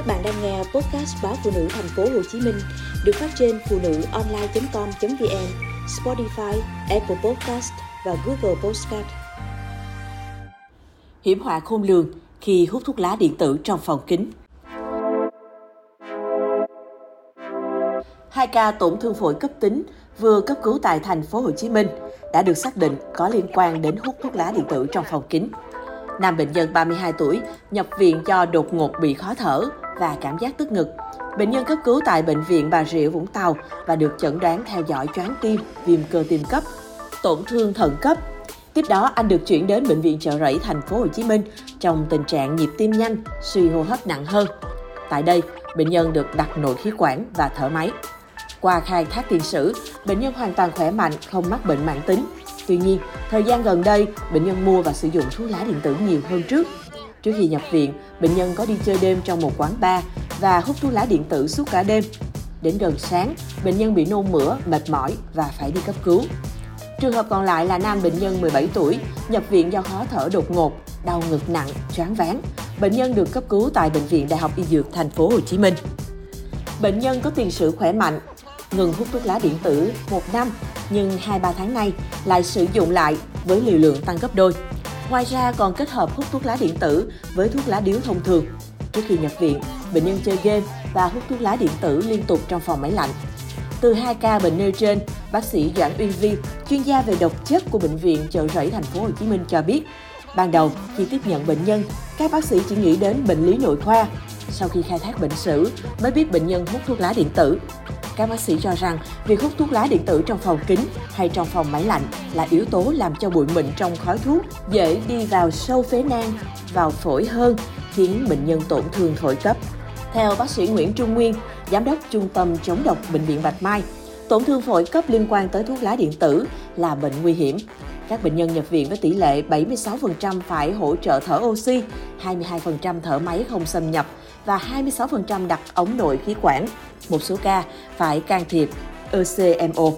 Các bạn đang nghe podcast báo phụ nữ thành phố Hồ Chí Minh được phát trên phụ nữ online.com.vn, Spotify, Apple Podcast và Google Podcast. Hiểm họa khôn lường khi hút thuốc lá điện tử trong phòng kính. Hai ca tổn thương phổi cấp tính vừa cấp cứu tại thành phố Hồ Chí Minh đã được xác định có liên quan đến hút thuốc lá điện tử trong phòng kính. Nam bệnh nhân 32 tuổi nhập viện do đột ngột bị khó thở và cảm giác tức ngực. Bệnh nhân cấp cứu tại bệnh viện Bà Rịa Vũng Tàu và được chẩn đoán theo dõi choáng tim, viêm cơ tim cấp, tổn thương thận cấp. Tiếp đó anh được chuyển đến bệnh viện Chợ Rẫy thành phố Hồ Chí Minh trong tình trạng nhịp tim nhanh, suy hô hấp nặng hơn. Tại đây, bệnh nhân được đặt nội khí quản và thở máy. Qua khai thác tiền sử, bệnh nhân hoàn toàn khỏe mạnh, không mắc bệnh mãn tính. Tuy nhiên, thời gian gần đây, bệnh nhân mua và sử dụng thuốc lá điện tử nhiều hơn trước. Trước khi nhập viện, bệnh nhân có đi chơi đêm trong một quán bar và hút thuốc lá điện tử suốt cả đêm. Đến gần sáng, bệnh nhân bị nôn mửa, mệt mỏi và phải đi cấp cứu. Trường hợp còn lại là nam bệnh nhân 17 tuổi, nhập viện do khó thở đột ngột, đau ngực nặng, choáng váng. Bệnh nhân được cấp cứu tại bệnh viện Đại học Y Dược thành phố Hồ Chí Minh. Bệnh nhân có tiền sử khỏe mạnh, ngừng hút thuốc lá điện tử một năm nhưng 2-3 tháng nay lại sử dụng lại với liều lượng tăng gấp đôi. Ngoài ra còn kết hợp hút thuốc lá điện tử với thuốc lá điếu thông thường. Trước khi nhập viện, bệnh nhân chơi game và hút thuốc lá điện tử liên tục trong phòng máy lạnh. Từ hai ca bệnh nêu trên, bác sĩ Doãn Uyên Vi, chuyên gia về độc chất của bệnh viện Chợ Rẫy thành phố Hồ Chí Minh cho biết, ban đầu khi tiếp nhận bệnh nhân, các bác sĩ chỉ nghĩ đến bệnh lý nội khoa. Sau khi khai thác bệnh sử, mới biết bệnh nhân hút thuốc lá điện tử. Các bác sĩ cho rằng việc hút thuốc lá điện tử trong phòng kính hay trong phòng máy lạnh là yếu tố làm cho bụi mịn trong khói thuốc dễ đi vào sâu phế nang, vào phổi hơn, khiến bệnh nhân tổn thương phổi cấp. Theo bác sĩ Nguyễn Trung Nguyên, giám đốc trung tâm chống độc bệnh viện Bạch Mai, tổn thương phổi cấp liên quan tới thuốc lá điện tử là bệnh nguy hiểm. Các bệnh nhân nhập viện với tỷ lệ 76% phải hỗ trợ thở oxy, 22% thở máy không xâm nhập và 26% đặt ống nội khí quản. Một số ca phải can thiệp ECMO.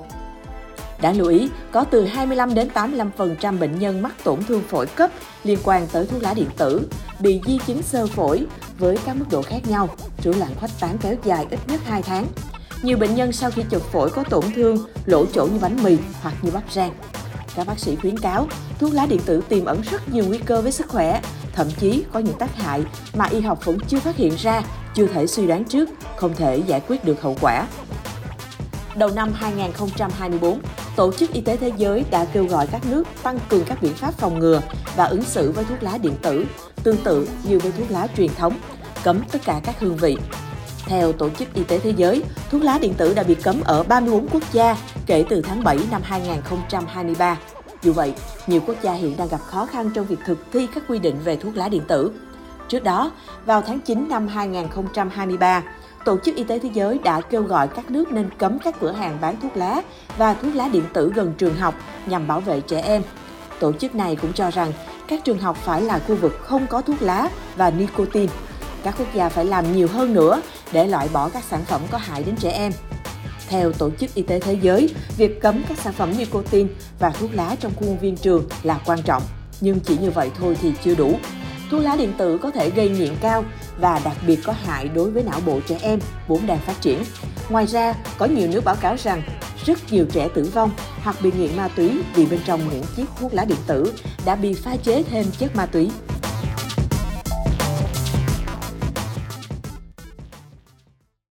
Đáng lưu ý, có từ 25 đến 85% bệnh nhân mắc tổn thương phổi cấp liên quan tới thuốc lá điện tử, bị di chứng sơ phổi với các mức độ khác nhau, rối loạn khuếch tán kéo dài ít nhất 2 tháng. Nhiều bệnh nhân sau khi chụp phổi có tổn thương lỗ chỗ như bánh mì hoặc như bắp rang. Các bác sĩ khuyến cáo, thuốc lá điện tử tiềm ẩn rất nhiều nguy cơ với sức khỏe, thậm chí có những tác hại mà y học vẫn chưa phát hiện ra, chưa thể suy đoán trước, không thể giải quyết được hậu quả. Đầu năm 2024, Tổ chức Y tế Thế giới đã kêu gọi các nước tăng cường các biện pháp phòng ngừa và ứng xử với thuốc lá điện tử, tương tự như với thuốc lá truyền thống, cấm tất cả các hương vị. Theo Tổ chức Y tế Thế giới, thuốc lá điện tử đã bị cấm ở 34 quốc gia kể từ tháng 7 năm 2023. Dù vậy, nhiều quốc gia hiện đang gặp khó khăn trong việc thực thi các quy định về thuốc lá điện tử. Trước đó, vào tháng 9 năm 2023, Tổ chức Y tế Thế giới đã kêu gọi các nước nên cấm các cửa hàng bán thuốc lá và thuốc lá điện tử gần trường học nhằm bảo vệ trẻ em. Tổ chức này cũng cho rằng các trường học phải là khu vực không có thuốc lá và nicotine. Các quốc gia phải làm nhiều hơn nữa để loại bỏ các sản phẩm có hại đến trẻ em. Theo Tổ chức Y tế Thế giới, việc cấm các sản phẩm nicotine và thuốc lá trong khuôn viên trường là quan trọng, nhưng chỉ như vậy thôi thì chưa đủ. Thuốc lá điện tử có thể gây nghiện cao và đặc biệt có hại đối với não bộ trẻ em vốn đang phát triển. Ngoài ra, có nhiều nước báo cáo rằng rất nhiều trẻ tử vong hoặc bị nghiện ma túy vì bên trong những chiếc thuốc lá điện tử đã bị pha chế thêm chất ma túy